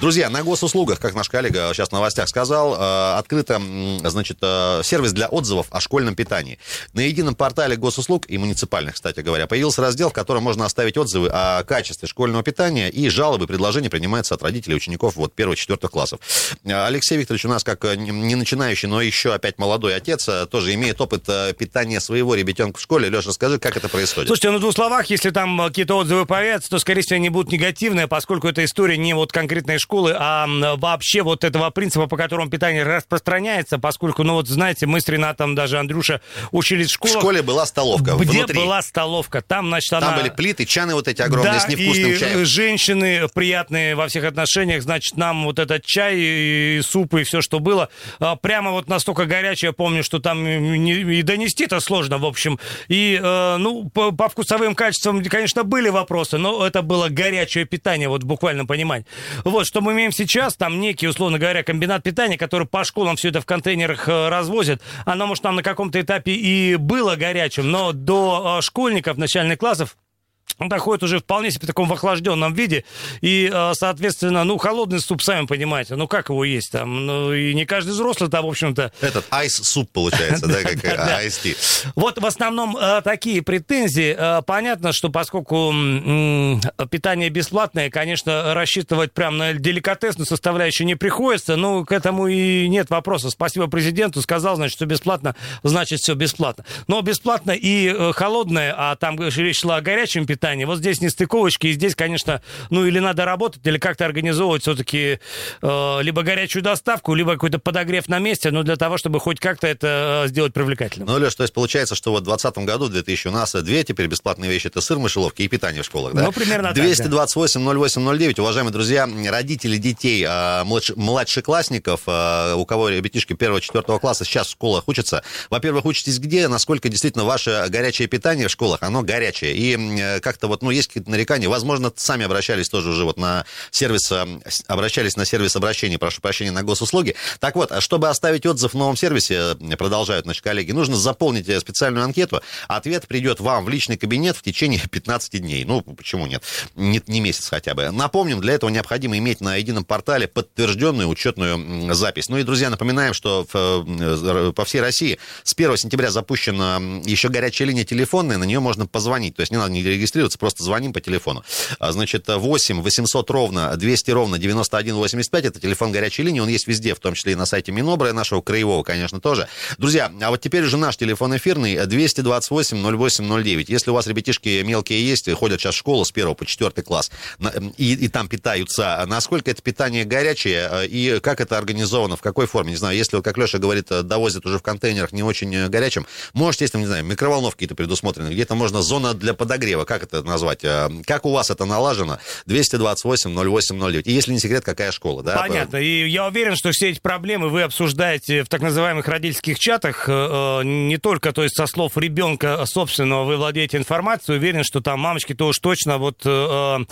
Друзья, на госуслугах, как наш коллега сейчас в новостях сказал, э, открыто, значит, э, сервис для отзывов о школьном питании. На едином портале госуслуг и муниципальных, кстати говоря, появился раздел, в котором можно оставить отзывы о качестве школьного питания, и жалобы, предложения принимаются от родителей учеников вот первых, четвертых классов. Э, Алексей Викторович у нас как не начинающий, но еще опять молодой отец, тоже имеет опыт питания своего ребятенка в школе. Леша, расскажи, как это происходит? Слушайте, ну, в двух словах, если там какие-то отзывы появятся, то, скорее всего, они будут негативные, поскольку эта история не вот конкретной школы, а вообще вот этого принципа, по которому питание распространяется, поскольку, ну вот знаете, мы с Ренатом, даже Андрюша, учились в школе. В школе была столовка Где внутри. была столовка? Там, значит, Там она... были плиты, чаны вот эти огромные да, с невкусным и чаем. женщины приятные во всех отношениях, значит, нам вот этот чай и суп и все, что было, а, прямо вот настолько горячее, помню, что там и донести это сложно, в общем. И, э, ну, по, по вкусовым качествам, конечно, были вопросы, но это было горячее питание, вот в буквальном понимании. Вот, что мы имеем сейчас, там некий, условно говоря, комбинат питания, который по школам все это в контейнерах э, развозит. Оно, может, там на каком-то этапе и было горячим, но до э, школьников начальных классов доходит уже вполне себе в таком охлажденном виде. И, э, соответственно, ну, холодный суп, сами понимаете, ну, как его есть там? Ну, и не каждый взрослый там, в общем-то... Этот айс-суп получается, да, как айс-ти. Вот в основном э, такие претензии. Э, понятно, что поскольку питание бесплатное, конечно, рассчитывать прям на деликатесную составляющую не приходится, ну, к этому и нет вопроса. Спасибо президенту, сказал, значит, что бесплатно, значит, все бесплатно. Но бесплатно и холодное, а там речь шла о горячем питании, питания. Вот здесь нестыковочки, и здесь, конечно, ну или надо работать, или как-то организовывать все-таки э, либо горячую доставку, либо какой-то подогрев на месте, но для того, чтобы хоть как-то это э, сделать привлекательным. Ну, Леш, то есть получается, что вот в 2020 году, в 2000, у нас две теперь бесплатные вещи, это сыр, мышеловки и питание в школах, да? Ну, примерно 228 08 09, уважаемые друзья, родители детей, э, младш, младшеклассников, э, у кого ребятишки первого-четвертого класса сейчас в школах учатся, во-первых, учитесь где, насколько действительно ваше горячее питание в школах, оно горячее, и э, как как-то вот, ну, есть какие-то нарекания. Возможно, сами обращались тоже уже вот на сервис, обращались на сервис обращения, прошу прощения, на госуслуги. Так вот, чтобы оставить отзыв в новом сервисе, продолжают наши коллеги, нужно заполнить э, специальную анкету. Ответ придет вам в личный кабинет в течение 15 дней. Ну, почему нет? Не, не месяц хотя бы. Напомним, для этого необходимо иметь на едином портале подтвержденную учетную запись. Ну и, друзья, напоминаем, что в, по всей России с 1 сентября запущена еще горячая линия телефонная, на нее можно позвонить. То есть не надо не регистрироваться регистрироваться, просто звоним по телефону. А, значит, 8 800 ровно 200 ровно 9185, это телефон горячей линии, он есть везде, в том числе и на сайте Минобра, и нашего краевого, конечно, тоже. Друзья, а вот теперь уже наш телефон эфирный 228 08 09. Если у вас ребятишки мелкие есть, ходят сейчас в школу с 1 по 4 класс, и, и там питаются, насколько это питание горячее, э, и как это организовано, в какой форме, не знаю, если, как Леша говорит, довозят уже в контейнерах не очень горячим, можете, если, не знаю, микроволновки какие-то предусмотрены, где-то можно зона для подогрева, как это назвать. Э, как у вас это налажено? 228 08 09. И если не секрет, какая школа, да? Понятно. И я уверен, что все эти проблемы вы обсуждаете в так называемых родительских чатах. Э, э, не только, то есть, со слов ребенка собственного вы владеете информацией. Уверен, что там мамочки то уж точно вот в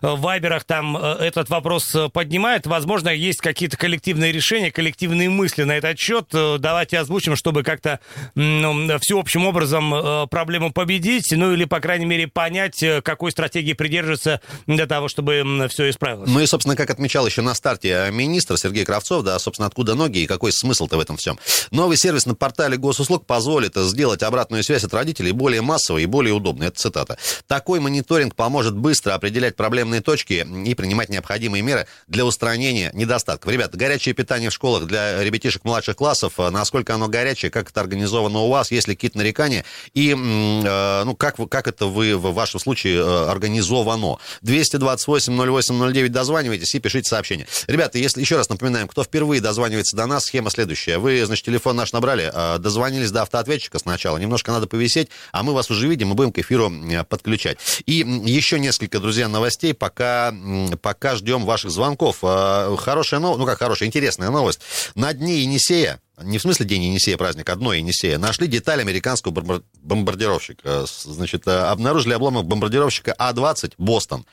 вайберах там этот вопрос поднимают. Возможно, есть какие-то коллективные решения, коллективные мысли на этот счет. Давайте озвучим, чтобы как-то ну, всеобщим образом проблему победить, ну или, по крайней мере, понять, понять, э, какой стратегии придерживаться для того, чтобы все исправилось. Ну и, собственно, как отмечал еще на старте э, министр Сергей Кравцов, да, собственно, откуда ноги и какой смысл-то в этом всем. Новый сервис на портале госуслуг позволит сделать обратную связь от родителей более массовой и более удобной. Это цитата. Такой мониторинг поможет быстро определять проблемные точки и принимать необходимые меры для устранения недостатков. Ребята, горячее питание в школах для ребятишек младших классов, э, насколько оно горячее, как это организовано у вас, есть ли какие-то нарекания, и ну, как, как это вы в вашем случае э, организовано. 228-08-09 дозванивайтесь и пишите сообщение. Ребята, если еще раз напоминаем, кто впервые дозванивается до нас, схема следующая. Вы, значит, телефон наш набрали, э, дозвонились до автоответчика сначала, немножко надо повисеть, а мы вас уже видим и будем к эфиру э, подключать. И еще несколько, друзья, новостей, пока, пока ждем ваших звонков. Хорошая новость, ну как хорошая, интересная новость. На дне Енисея не в смысле День Енисея праздник, одно Енисея, нашли деталь американского бомбардировщика. Значит, обнаружили обломок бомбардировщика А-20 «Бостон».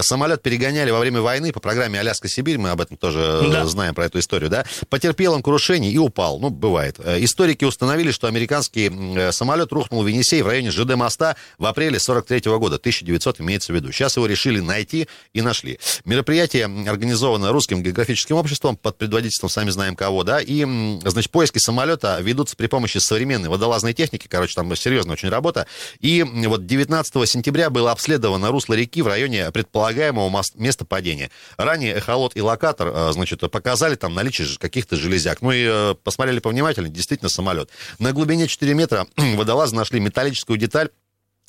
Самолет перегоняли во время войны по программе «Аляска-Сибирь», мы об этом тоже да. знаем, про эту историю, да. Потерпел он крушение и упал, ну, бывает. Историки установили, что американский самолет рухнул в Енисей в районе ЖД моста в апреле 43 года, 1900 имеется в виду. Сейчас его решили найти и нашли. Мероприятие организовано Русским географическим обществом под предводительством, сами знаем кого, да, и Значит, поиски самолета ведутся при помощи современной водолазной техники. Короче, там серьезная очень работа. И вот 19 сентября было обследовано русло реки в районе предполагаемого места падения. Ранее эхолот и локатор, э, значит, показали там наличие каких-то железяк. Ну и э, посмотрели повнимательнее, действительно самолет. На глубине 4 метра водолазы нашли металлическую деталь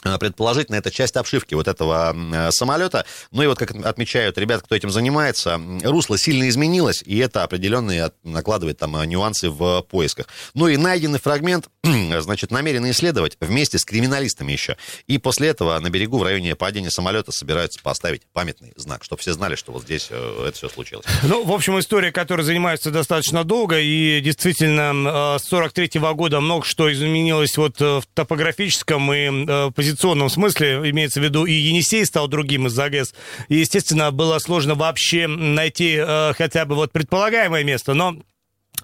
предположительно, это часть обшивки вот этого э, самолета. Ну и вот, как отмечают ребята, кто этим занимается, русло сильно изменилось, и это определенные накладывает там э, нюансы в поисках. Ну и найденный фрагмент, значит, намерены исследовать вместе с криминалистами еще. И после этого на берегу в районе падения самолета собираются поставить памятный знак, чтобы все знали, что вот здесь это все случилось. Ну, в общем, история, которая занимается достаточно долго, и действительно с 43 -го года много что изменилось вот в топографическом и позиционном позиционном смысле, имеется в виду, и Енисей стал другим из-за ГЭС. И, естественно, было сложно вообще найти э, хотя бы вот предполагаемое место, но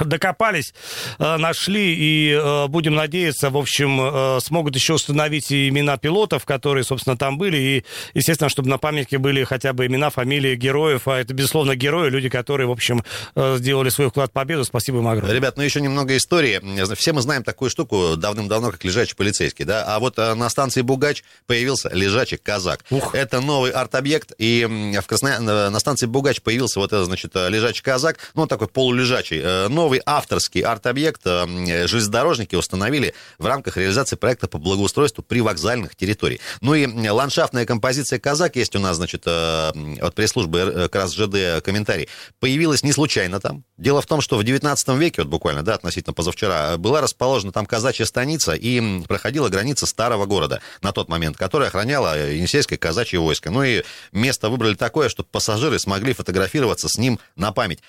докопались, э, нашли и э, будем надеяться, в общем, э, смогут еще установить имена пилотов, которые, собственно, там были, и, естественно, чтобы на памятке были хотя бы имена, фамилии героев, а это, безусловно, герои, люди, которые, в общем, сделали свой вклад в победу. Спасибо им огромное. Ребят, ну еще немного истории. Все мы знаем такую штуку давным-давно, как лежачий полицейский, да, а вот на станции Бугач появился лежачий казак. Ух. Это новый арт-объект, и в Красноя... на станции Бугач появился вот этот, значит, лежачий казак, ну, он такой полулежачий, новый новый авторский арт-объект э, железнодорожники установили в рамках реализации проекта по благоустройству привокзальных территорий. Ну и ландшафтная композиция «Казак» есть у нас, значит, э, от пресс-службы э, как раз ЖД комментарий. Появилась не случайно там. Дело в том, что в 19 веке, вот буквально, да, относительно позавчера, была расположена там казачья станица и проходила граница старого города на тот момент, которая охраняла Енисейское казачье войско. Ну и место выбрали такое, чтобы пассажиры смогли фотографироваться с ним на память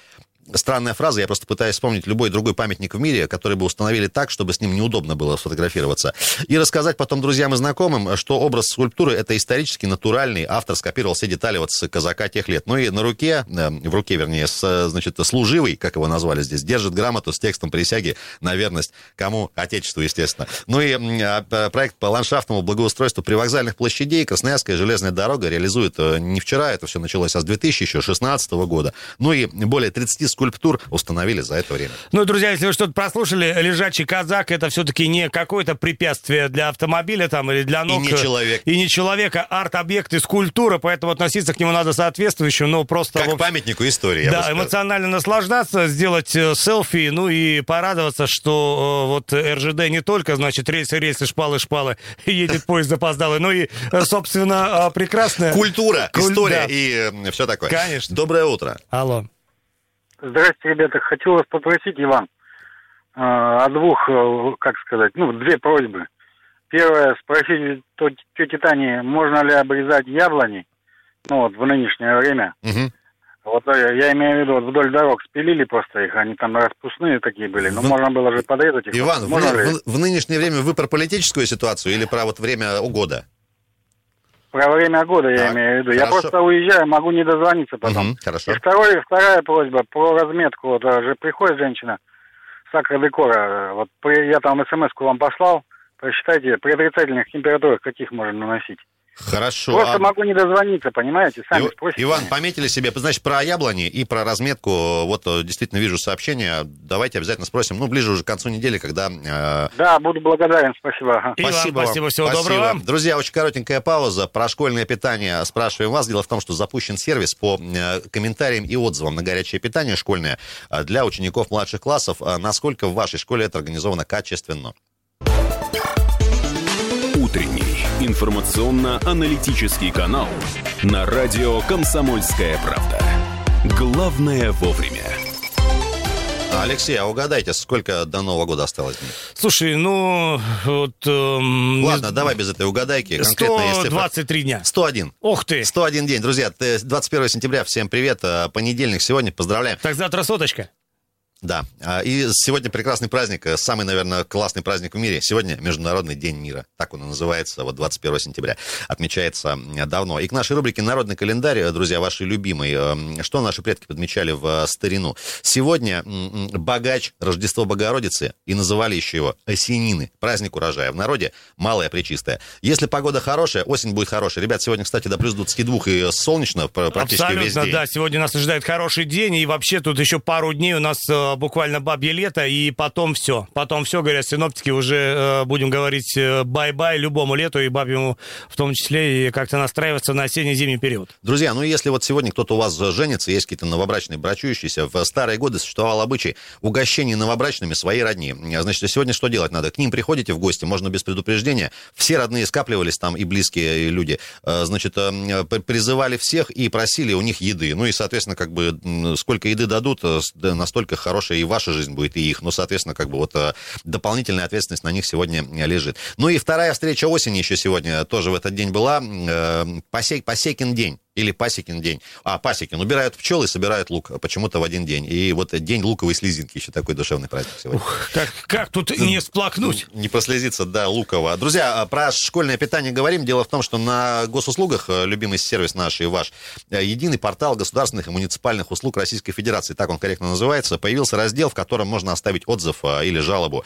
странная фраза, я просто пытаюсь вспомнить любой другой памятник в мире, который бы установили так, чтобы с ним неудобно было сфотографироваться. И рассказать потом друзьям и знакомым, что образ скульптуры это исторически натуральный, автор скопировал все детали вот с казака тех лет. Ну и на руке, э, в руке, вернее, с, значит, служивый, как его назвали здесь, держит грамоту с текстом присяги на верность кому? Отечеству, естественно. Ну и а, проект по ландшафтному благоустройству привокзальных площадей Красноярская железная дорога реализует э, не вчера, это все началось, а с 2016 года. Ну и более 30 скульптур установили за это время. Ну, друзья, если вы что-то прослушали, лежачий казак это все-таки не какое-то препятствие для автомобиля там или для ног. И не человек. И не человека, арт-объект и скульптура, поэтому относиться к нему надо соответствующе, но просто... Как к памятнику истории, Да, эмоционально наслаждаться, сделать э, селфи, ну и порадоваться, что э, вот РЖД не только, значит, рельсы, рельсы, шпалы, шпалы, едет поезд запоздалый, но и, э, собственно, прекрасная... Культура, Куль... история и все такое. Конечно. Доброе утро. Алло. Здравствуйте, ребята. Хочу вас попросить, Иван, э, о двух, э, как сказать, ну, две просьбы. Первое, спросить тети Тани, можно ли обрезать яблони, ну, вот в нынешнее время. Угу. Вот э, я имею в виду, вот вдоль дорог спилили просто их, они там распускные такие были, но в... можно было же подрезать их. Иван, в, в, в нынешнее время вы про политическую ситуацию или про вот время угода? Про время года я имею в виду. Хорошо. Я просто уезжаю, могу не дозвониться потом. Угу, хорошо. И второй, вторая просьба про разметку. Вот же приходит женщина с акродекора. Вот я там смс-ку вам послал. Посчитайте, при отрицательных температурах каких можно наносить. Хорошо. Просто а... могу не дозвониться, понимаете? Сами Ив... спросите. Иван, пометили себе, значит, про яблони и про разметку. Вот э, действительно вижу сообщение. Давайте обязательно спросим. Ну, ближе уже к концу недели, когда... Э... Да, буду благодарен. Спасибо. Иван, спасибо, спасибо. Всего спасибо. доброго. Друзья, очень коротенькая пауза. Про школьное питание спрашиваем вас. Дело в том, что запущен сервис по э, комментариям и отзывам на горячее питание школьное э, для учеников младших классов. Насколько в вашей школе это организовано качественно? Утренний информационно-аналитический канал на радио «Комсомольская правда». Главное вовремя. Алексей, а угадайте, сколько до Нового года осталось дней? Слушай, ну... Вот, эм, Ладно, давай без этой угадайки. Конкретно 123 дня. 101. Ох ты! 101 день. Друзья, 21 сентября, всем привет. Э, понедельник сегодня, поздравляем. Так завтра соточка. Да, а, и сегодня прекрасный праздник, э, самый, наверное, классный праздник в мире. Сегодня Международный день мира, так он и называется, вот 21 сентября, отмечается давно. И к нашей рубрике «Народный календарь», э, друзья, ваши любимые, э, что наши предки подмечали в старину. Сегодня богач, Рождество Богородицы, и называли еще его осенины, праздник урожая. В народе малая пречистая. Если погода хорошая, осень будет хорошая. Ребят, сегодня, кстати, до плюс 22 и солнечно практически Абсолютно, весь день. да, сегодня нас ожидает хороший день, и вообще тут еще пару дней у нас буквально бабье лето, и потом все. Потом все, говорят синоптики, уже э, будем говорить э, bye-bye любому лету и бабьему в том числе, и как-то настраиваться на осенне-зимний период. Друзья, ну если вот сегодня кто-то у вас женится, есть какие-то новобрачные брачующиеся, в старые годы существовал обычай угощения новобрачными своей родни. Значит, сегодня что делать надо? К ним приходите в гости, можно без предупреждения. Все родные скапливались там, и близкие люди. Э, значит, призывали всех и просили у них еды. Ну и, соответственно, как бы сколько еды дадут, настолько хорошо хорошая и ваша жизнь будет, и их. Ну, соответственно, как бы вот э, дополнительная ответственность на них сегодня лежит. Ну и вторая встреча осени еще сегодня тоже в этот день была. Э, Посек, Посекин день или Пасекин день. А, Пасекин. Убирают пчелы и собирают лук почему-то в один день. И вот день луковой слезинки, еще такой душевный праздник сегодня. Ух, как, как тут не сплакнуть? Не прослезиться, да, луково. Друзья, а про школьное питание говорим. Дело в том, что на госуслугах, э, любимый сервис наш и ваш, э, единый портал государственных и муниципальных услуг Российской Федерации, так он корректно называется, появился раздел, в котором можно оставить отзыв э, или жалобу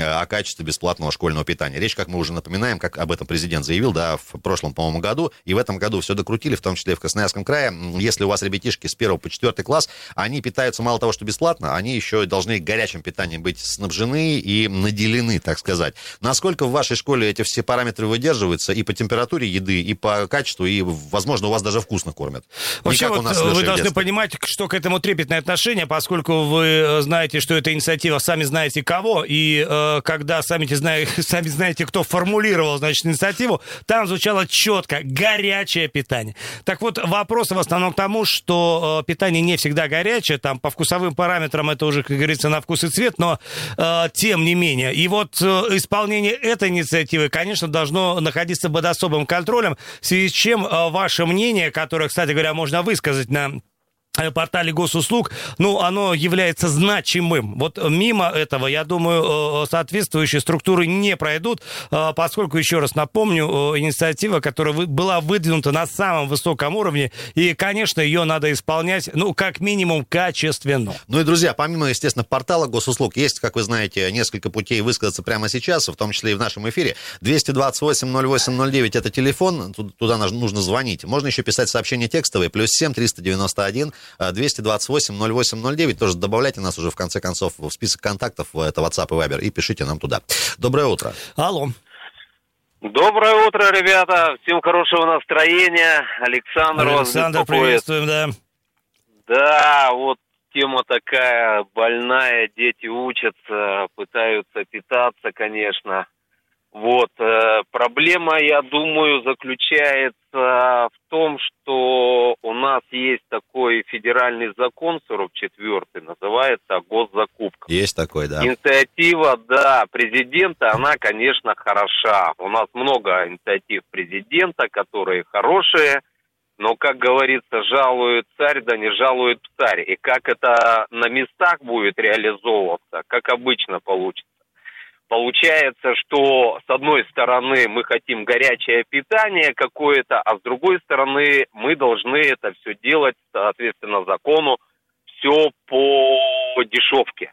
о качестве бесплатного школьного питания. Речь, как мы уже напоминаем, как об этом президент заявил, да, в прошлом, по-моему, году, и в этом году все докрутили, в том числе числе в Красноярском крае, если у вас ребятишки с 1 по 4 класс, они питаются мало того, что бесплатно, они еще должны горячим питанием быть снабжены и наделены, так сказать. Насколько в вашей школе эти все параметры выдерживаются и по температуре еды, и по качеству, и, возможно, у вас даже вкусно кормят. Вообще, вот вы должны понимать, что к этому трепетное отношение, поскольку вы э, знаете, что это инициатива, сами знаете кого, и э, когда сами, знаете, сами знаете, кто формулировал, значит, инициативу, там звучало четко горячее питание. Так вот, вопросы в основном к тому, что э, питание не всегда горячее, там по вкусовым параметрам это уже, как говорится, на вкус и цвет, но э, тем не менее. И вот э, исполнение этой инициативы, конечно, должно находиться под особым контролем, в связи с чем ваше мнение, которое, кстати говоря, можно высказать на портале госуслуг, ну, оно является значимым. Вот мимо этого, я думаю, э, соответствующие структуры не пройдут, э, поскольку, еще раз напомню, инициатива, которая была выдвинута на самом высоком уровне, и, конечно, ее надо исполнять, ну, как минимум, качественно. Ну и, друзья, помимо, естественно, портала госуслуг, есть, как вы знаете, несколько путей высказаться прямо сейчас, в том числе и в нашем эфире. 228-08-09 это телефон, туда нужно звонить. Можно еще писать сообщение текстовые, плюс 7 391 228-08-09. Тоже добавляйте нас уже, в конце концов, в список контактов, это WhatsApp и Viber, и пишите нам туда. Доброе утро. Алло. Доброе утро, ребята. Всем хорошего настроения. Александр, Александр, приветствуем, да. Да, вот тема такая больная, дети учатся, пытаются питаться, конечно. Вот, э, проблема, я думаю, заключается в том, что у нас есть такой федеральный закон 44 называется о госзакупках. Есть такой, да. Инициатива, да, президента, она, конечно, хороша. У нас много инициатив президента, которые хорошие, но, как говорится, жалует царь, да не жалует царь. И как это на местах будет реализовываться, как обычно получится. Получается, что с одной стороны мы хотим горячее питание какое-то, а с другой стороны мы должны это все делать, соответственно, закону, все по дешевке.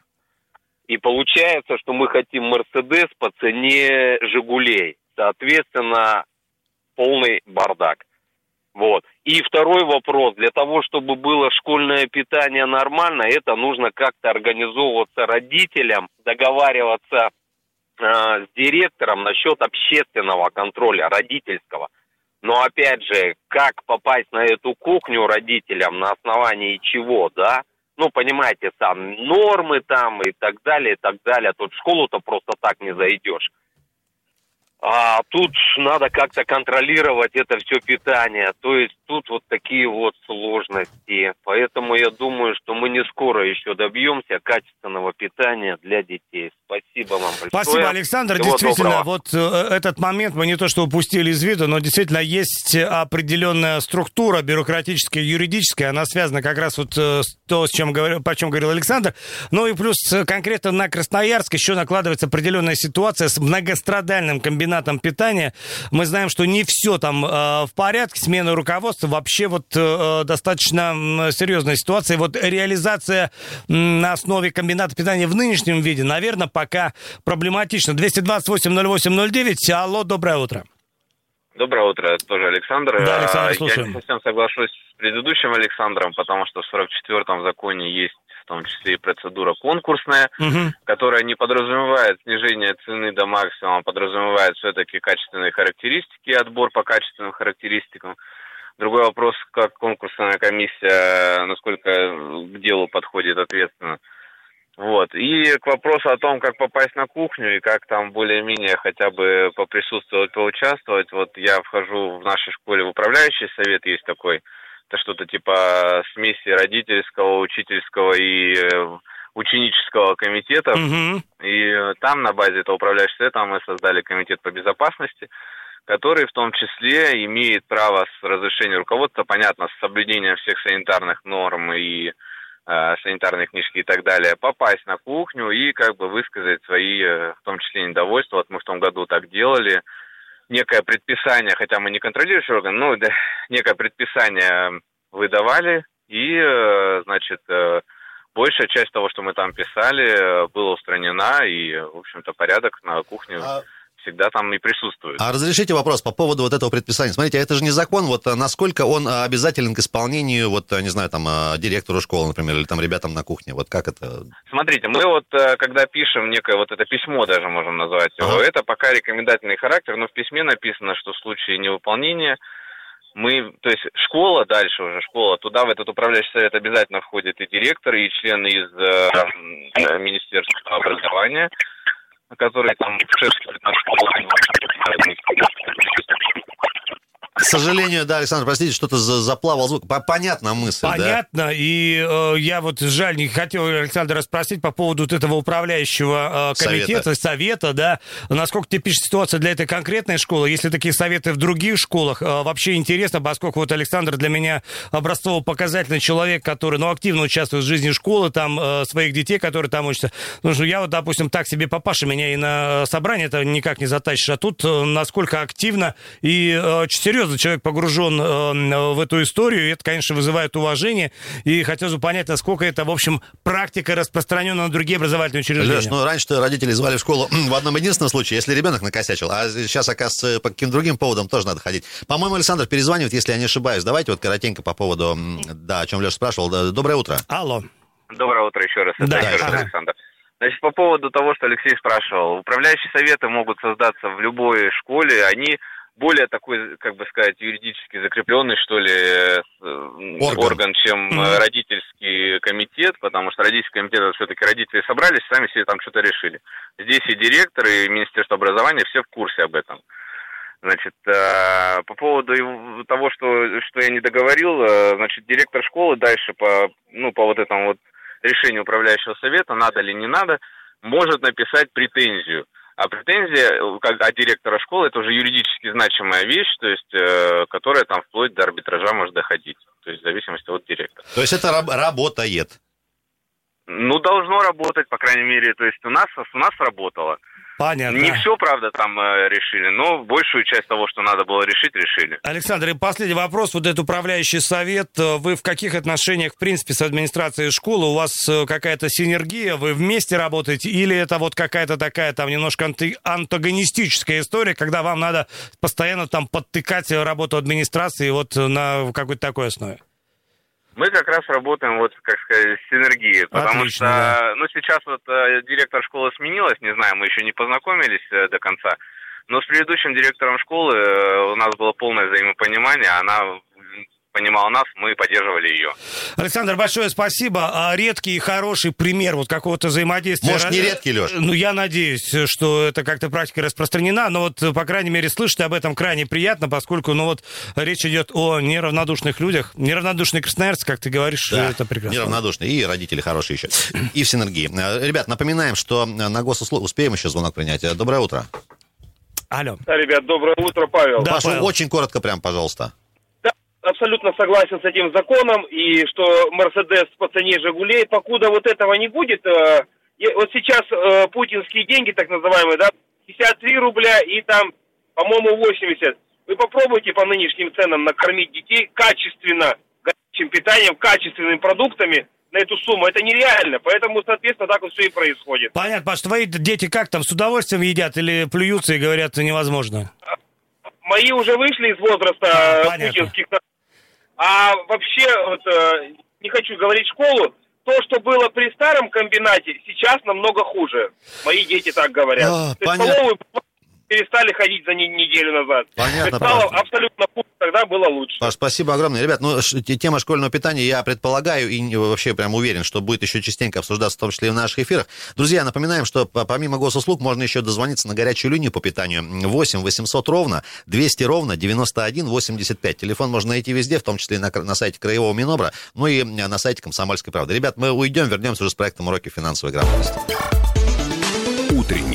И получается, что мы хотим Мерседес по цене Жигулей. Соответственно, полный бардак. Вот. И второй вопрос. Для того, чтобы было школьное питание нормально, это нужно как-то организовываться родителям, договариваться с директором насчет общественного контроля, родительского. Но опять же, как попасть на эту кухню родителям, на основании чего, да? Ну, понимаете, сам нормы там и так далее, и так далее. Тут в школу-то просто так не зайдешь. А тут надо как-то контролировать это все питание. То есть тут вот такие вот сложности. Поэтому я думаю, что мы не скоро еще добьемся качественного питания для детей. Спасибо вам большое. Спасибо, Александр. Всего действительно, доброго. вот э, этот момент мы не то что упустили из виду, но действительно есть определенная структура бюрократическая, юридическая, она связана как раз вот э, с то, с чем говорил, о чем говорил Александр. Ну и плюс э, конкретно на Красноярск еще накладывается определенная ситуация с многострадальным комбинатом питания. Мы знаем, что не все там э, в порядке, смена руководства, вообще вот э, достаточно м, серьезная ситуация. Вот реализация на основе комбината питания в нынешнем виде, наверное, пока проблематично. 228-08-09. Алло, доброе утро. Доброе утро, это тоже Александр. Да, Александр, слушаем. Я не совсем соглашусь с предыдущим Александром, потому что в 44-м законе есть в том числе и процедура конкурсная, Мгм. которая не подразумевает снижение цены до максимума, подразумевает все-таки качественные характеристики, отбор по качественным характеристикам. Другой вопрос, как конкурсная комиссия, насколько к делу подходит ответственно. Вот. И к вопросу о том, как попасть на кухню и как там более-менее хотя бы поприсутствовать, поучаствовать. Вот я вхожу в нашей школе в управляющий совет, есть такой. Это что-то типа смеси родительского, учительского и э, ученического комитета. Мгм. И э, там на базе этого управляющего совета мы создали комитет по безопасности, который в том числе имеет право с разрешения руководства, понятно, с соблюдением всех санитарных норм и э, санитарной книжки и так далее, попасть на кухню и как бы высказать свои, э, в том числе, недовольства. Вот мы в том году так делали. Некое предписание, хотя мы не контролирующий орган, но да, некое предписание выдавали, и, э, значит, э, большая часть того, что мы там писали, э, была устранена, и, в общем-то, порядок на кухне А- всегда там и присутствует. А разрешите вопрос по поводу вот этого предписания. Смотрите, а это же не закон, вот а, насколько он а, обязателен к исполнению, вот, не знаю, там, директору школы, например, или там ребятам на кухне, вот как это? Смотрите, мы вот, э, когда пишем некое вот это письмо, даже можем назвать его, Ага. это пока рекомендательный характер, но в письме написано, что в случае невыполнения мы, то есть школа дальше уже, школа, туда в этот управляющий совет обязательно входит и директор, и члены из э, э, Министерства образования, которые там шефствуют на школу. К сожалению, да, Александр, простите, что-то за- заплавал звук. По- Понятна мысль, да? Понятно, и э, я вот жаль, не хотел Александра спросить по поводу вот этого управляющего э, комитета, совета. да, насколько тебе пишет ситуация для этой конкретной школы, если такие советы в других школах, э, вообще интересно, поскольку вот Александр для меня образцово-показательный человек, который, ну, активно участвует в жизни школы, там, э, своих детей, которые там учатся, потому что я вот, допустим, так себе папаша, меня и на э, собрание это никак не затащишь, а тут э, насколько активно и э, очень серьезно человек погружен э, в эту историю, и это, конечно, вызывает уважение, и хотелось бы понять, насколько это, в общем, практика распространена на другие образовательные учреждения. Леш, ну раньше-то родители звали в школу в одном единственном случае, если ребенок накосячил, а сейчас, оказывается, по каким-то другим поводам тоже надо ходить. По-моему, Александр перезванивает, если я не ошибаюсь. Давайте вот коротенько по поводу, да, о чем Леша спрашивал. Доброе утро. Алло. Доброе утро еще раз. Это Да, еще раз ага. Александр. Значит, по поводу того, что Алексей спрашивал. Управляющие советы могут создаться в любой школе. Они более такой, как бы сказать, юридически закрепленный, что ли, э, Орган. орган, чем э, родительский комитет, потому что родительский комитет, это все-таки родители собрались, сами себе там что-то решили. Здесь и директор, и Министерство образования, все в курсе об этом. Значит, э, по поводу того, что, что я не договорил, значит, директор школы дальше по, ну, по вот этому вот решению управляющего совета, надо ли не надо, может написать претензию. А претензия э, как от директора школы это уже юридически значимая вещь, то есть, э, которая там вплоть до арбитража может доходить, то есть в зависимости от директора. То есть это раб- работает. Ну, должно работать, по крайней мере, то есть у нас, у нас работало. Понятно. Не все, правда, там э, решили, но большую часть того, что надо было решить, решили. Александр, и последний вопрос. Вот этот управляющий совет, э, вы в каких отношениях, в принципе, с администрацией школы? У вас э, какая-то синергия, вы вместе работаете? Или это вот какая-то такая там немножко анти- антагонистическая история, когда вам надо постоянно там подтыкать работу администрации вот на какой-то такой основе? Мы как раз работаем, вот, как сказать, с синергией, потому Отлично, что, да. ну, сейчас вот э, директор школы сменилась, не знаю, мы еще не познакомились э, до конца, но с предыдущим директором школы э, у нас было полное взаимопонимание, она понимала нас, мы поддерживали ее. Александр, большое спасибо. А редкий и хороший пример вот какого-то взаимодействия. Может, не редкий, Леш? Ну, я надеюсь, что это как-то практика распространена, но вот, по крайней мере, слышать об этом крайне приятно, поскольку, ну вот, речь идет о неравнодушных людях. Неравнодушные красноярцы, как ты говоришь, Да, это прекрасно. неравнодушные. И родители хорошие еще. И в синергии. Э, Ребят, напоминаем, что на госуслуг... Успеем еще звонок принять. Э, Доброе утро. Алло. Да, ребят, доброе утро, Павел. Да, Паша, Павел. очень коротко прям, пожалуйста. Абсолютно согласен с этим законом, и что Мерседес по цене Жигулей, покуда вот этого не будет, э, вот сейчас э, путинские деньги, так называемые, да, 53 рубля и там, по-моему, 80. Вы попробуйте по нынешним ценам накормить детей качественно, горячим питанием, качественными продуктами на эту сумму. Это нереально, поэтому, соответственно, так вот все и происходит. Понятно, Паш, твои дети как там, с удовольствием едят или плюются и говорят, невозможно? мои уже вышли из возраста э, понятно. путинских. А вообще, вот, э, не хочу говорить школу, то, что было при старом комбинате, сейчас намного хуже. Мои дети так говорят. А, То есть столовую перестали ходить за не- неделю назад. Понятно, стало Паш. абсолютно пусто, тогда было лучше. Паш, спасибо огромное. Ребят, ну, тема школьного питания, я предполагаю и вообще прям уверен, что будет еще частенько обсуждаться, в том числе и в наших эфирах. Друзья, напоминаем, что по- помимо госуслуг можно еще дозвониться на горячую линию по питанию 8 800 ровно 200 ровно 91 85. Телефон можно найти везде, в том числе и на, на сайте Краевого Минобра, ну и э, на сайте Комсомольской правды. Ребят, мы уйдем, вернемся уже с проектом «Уроки финансовой грамотности». Утренний